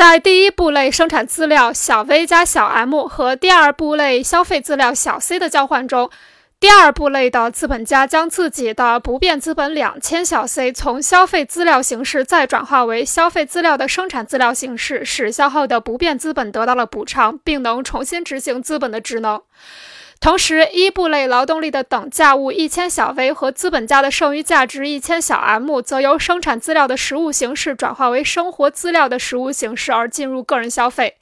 在第一部类生产资料小 v 加小 m 和第二部类消费资料小 c 的交换中，第二部类的资本家将自己的不变资本两千小 c 从消费资料形式再转化为消费资料的生产资料形式，使消耗的不变资本得到了补偿，并能重新执行资本的职能。同时，一部类劳动力的等价物一千小 v 和资本家的剩余价值一千小 m，则由生产资料的实物形式转化为生活资料的实物形式而进入个人消费。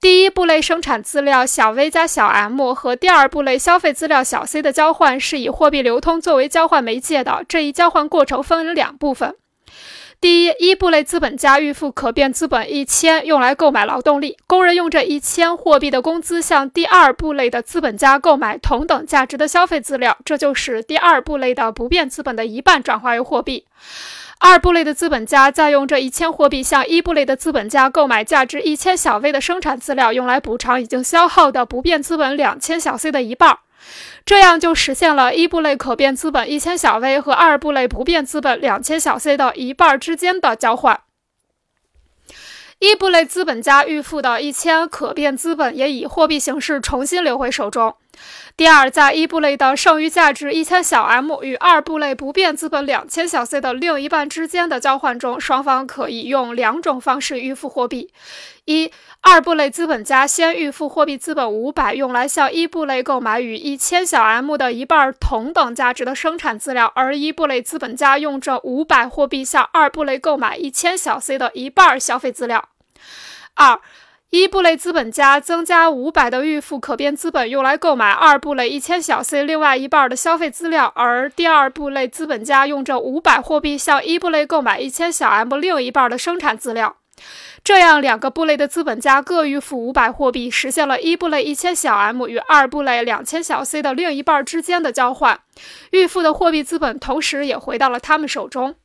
第一部类生产资料小 v 加小 m 和第二部类消费资料小 c 的交换是以货币流通作为交换媒介的。这一交换过程分为两部分。第一，一部类资本家预付可变资本一千，用来购买劳动力。工人用这一千货币的工资向第二部类的资本家购买同等价值的消费资料，这就使第二部类的不变资本的一半转化为货币。二部类的资本家再用这一千货币向一部类的资本家购买价值一千小 v 的生产资料，用来补偿已经消耗的不变资本两千小 c 的一半。这样就实现了一部类可变资本一千小 v 和二部类不变资本两千小 c 的一半之间的交换。一部类资本家预付的一千可变资本也以货币形式重新流回手中。第二，在一部类的剩余价值一千小 m 与二部类不变资本两千小 c 的另一半之间的交换中，双方可以用两种方式预付货币：一，二部类资本家先预付货币资本五百，用来向一部类购买与一千小 m 的一半同等价值的生产资料，而一部类资本家用这五百货币向二部类购买一千小 c 的一半消费资料。二，一部类资本家增加五百的预付可变资本，用来购买二部类一千小 c 另外一半的消费资料，而第二部类资本家用这五百货币向一部类购买一千小 m 另一半的生产资料。这样，两个部类的资本家各预付五百货币，实现了一部类一千小 m 与二部类两千小 c 的另一半之间的交换。预付的货币资本同时也回到了他们手中。